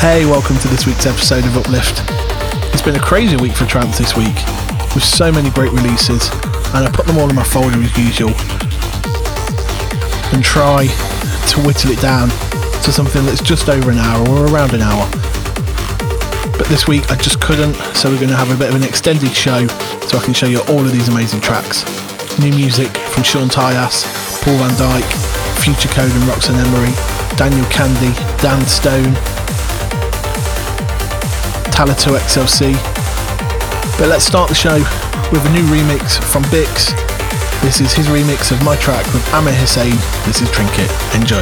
Hey, welcome to this week's episode of Uplift. It's been a crazy week for trance this week, with so many great releases, and I put them all in my folder as usual, and try to whittle it down to something that's just over an hour or around an hour. But this week I just couldn't, so we're going to have a bit of an extended show so I can show you all of these amazing tracks. New music from Sean Tyas, Paul van Dyk, Future Code and Roxanne Emery, Daniel Kandi, Dan Stone, Talla 2XLC. But let's start the show with a new remix from BiXX. This is his remix of my track with Amir Hussain. This is Trinket. Enjoy.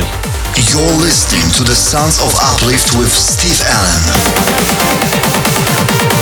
You're listening to the Sons of Uplift with Steve Allen.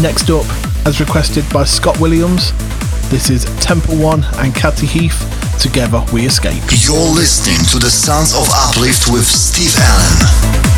Next up, as requested by Scott Williams, this is Temple One and Katty Heath. Together we escape. You're listening to the Sounds of Uplift with Steve Allen.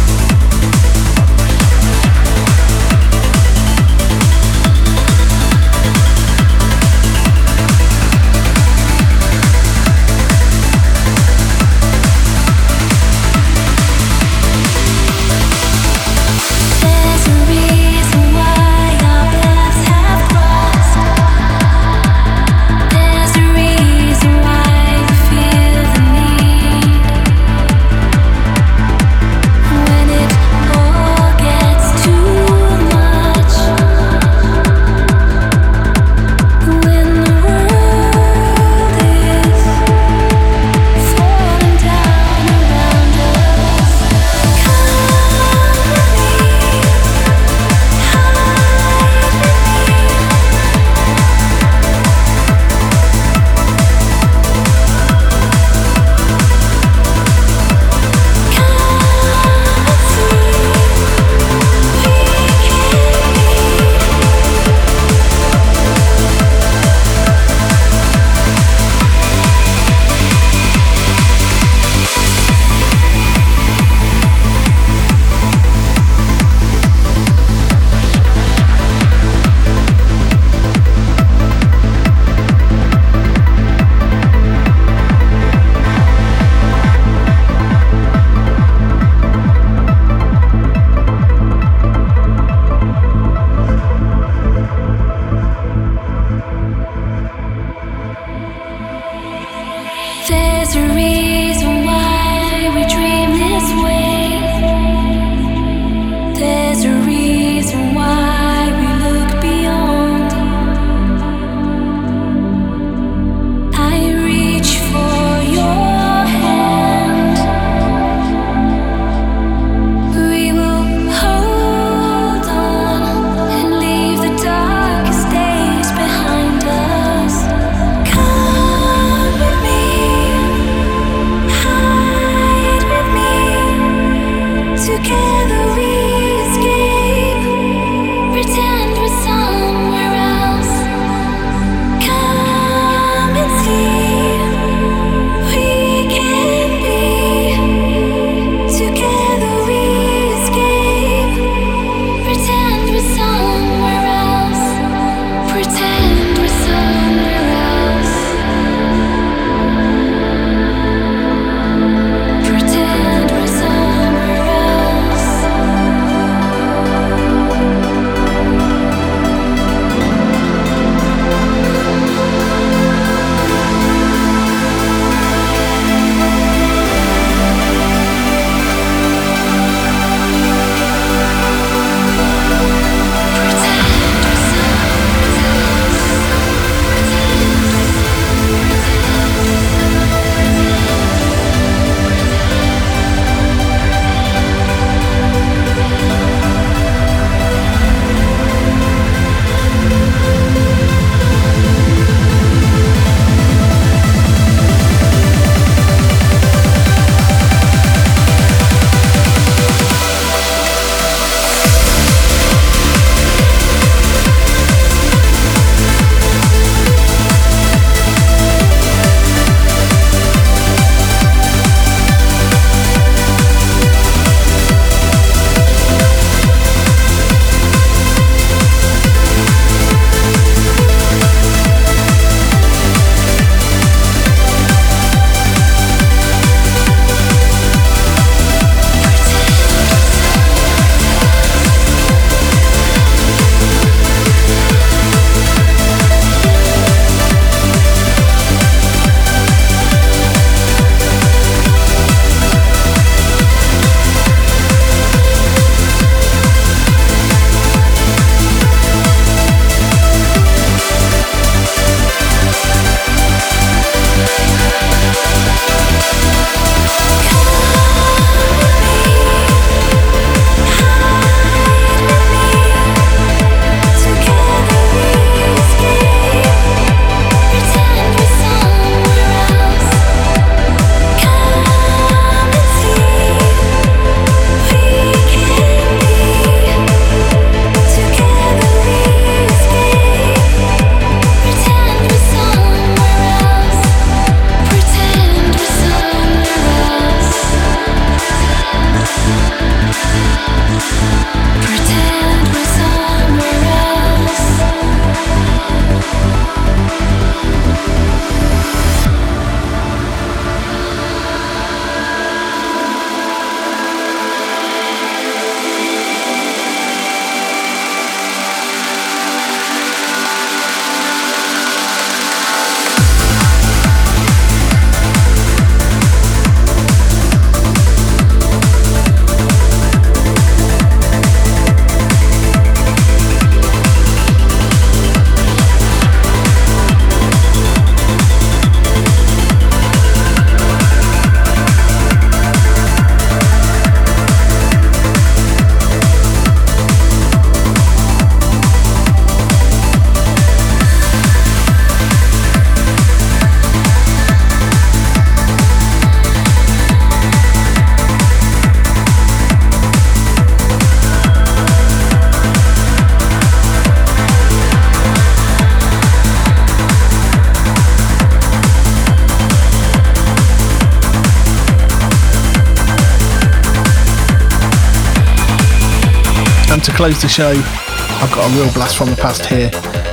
Close the show, I've got a real blast from the past here.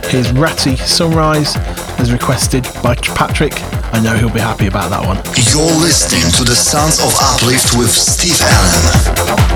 Here's Ratty Sunrise, as requested by Patrick. I know he'll be happy about that one. You're listening to the Sounds of Uplift with Steve Allen.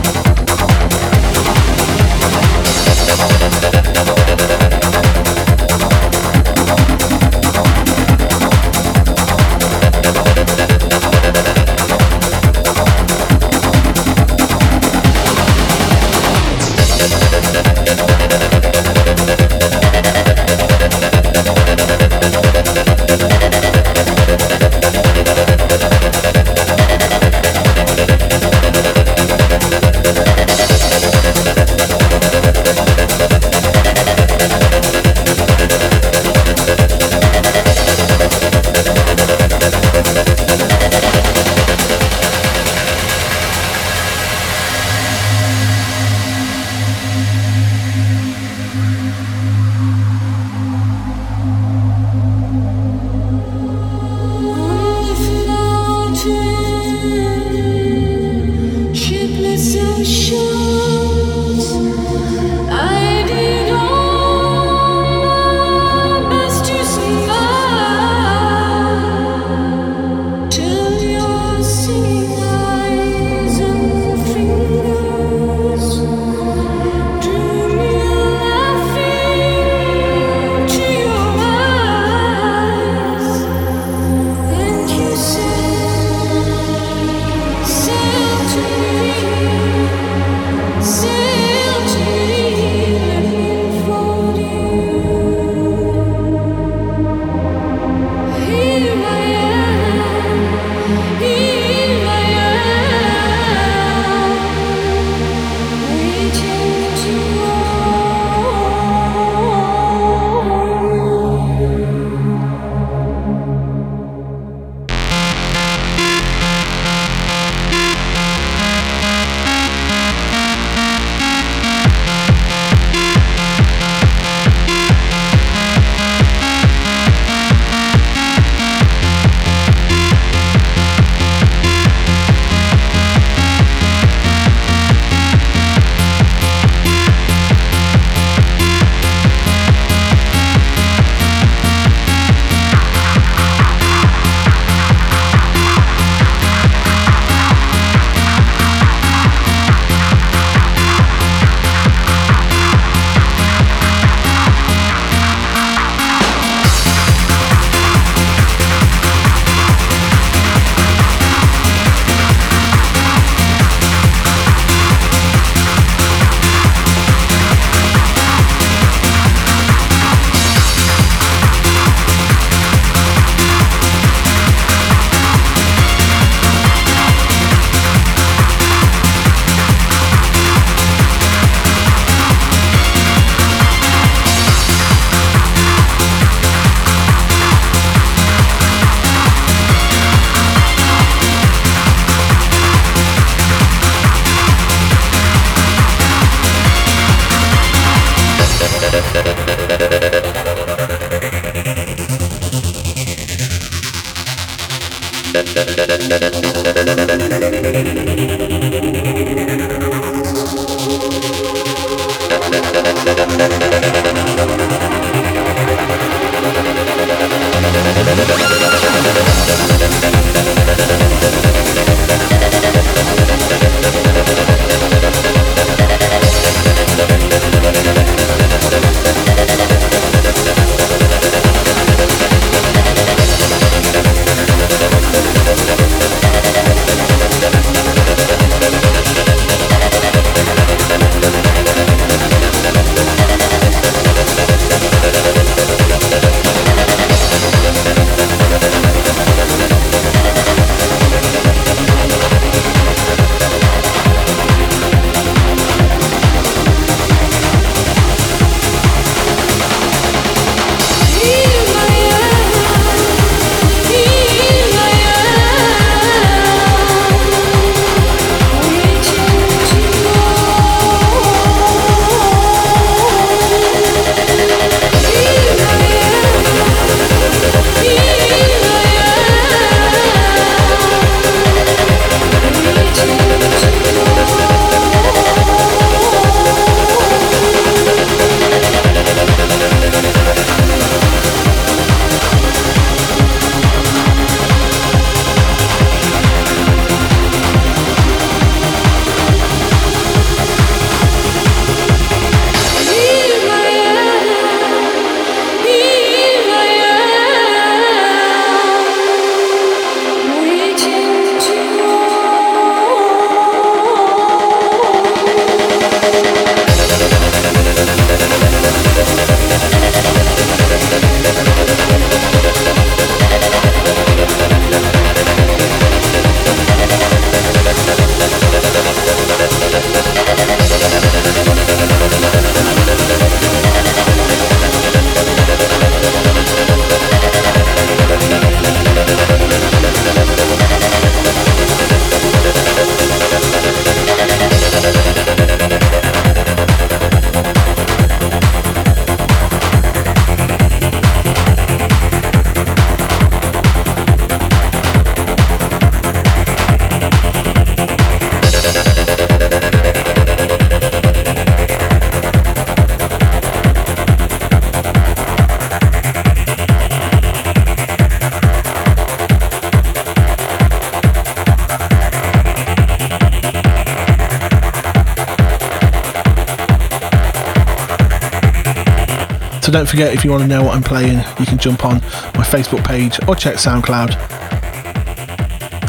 Forget, if you want to know what I'm playing, you can jump on my Facebook page or check SoundCloud,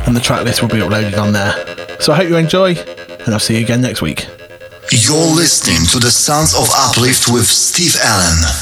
and the track list will be uploaded on there. So I hope you enjoy, and I'll see you again next week. You're listening to the Sounds of Uplift with Steve Allen.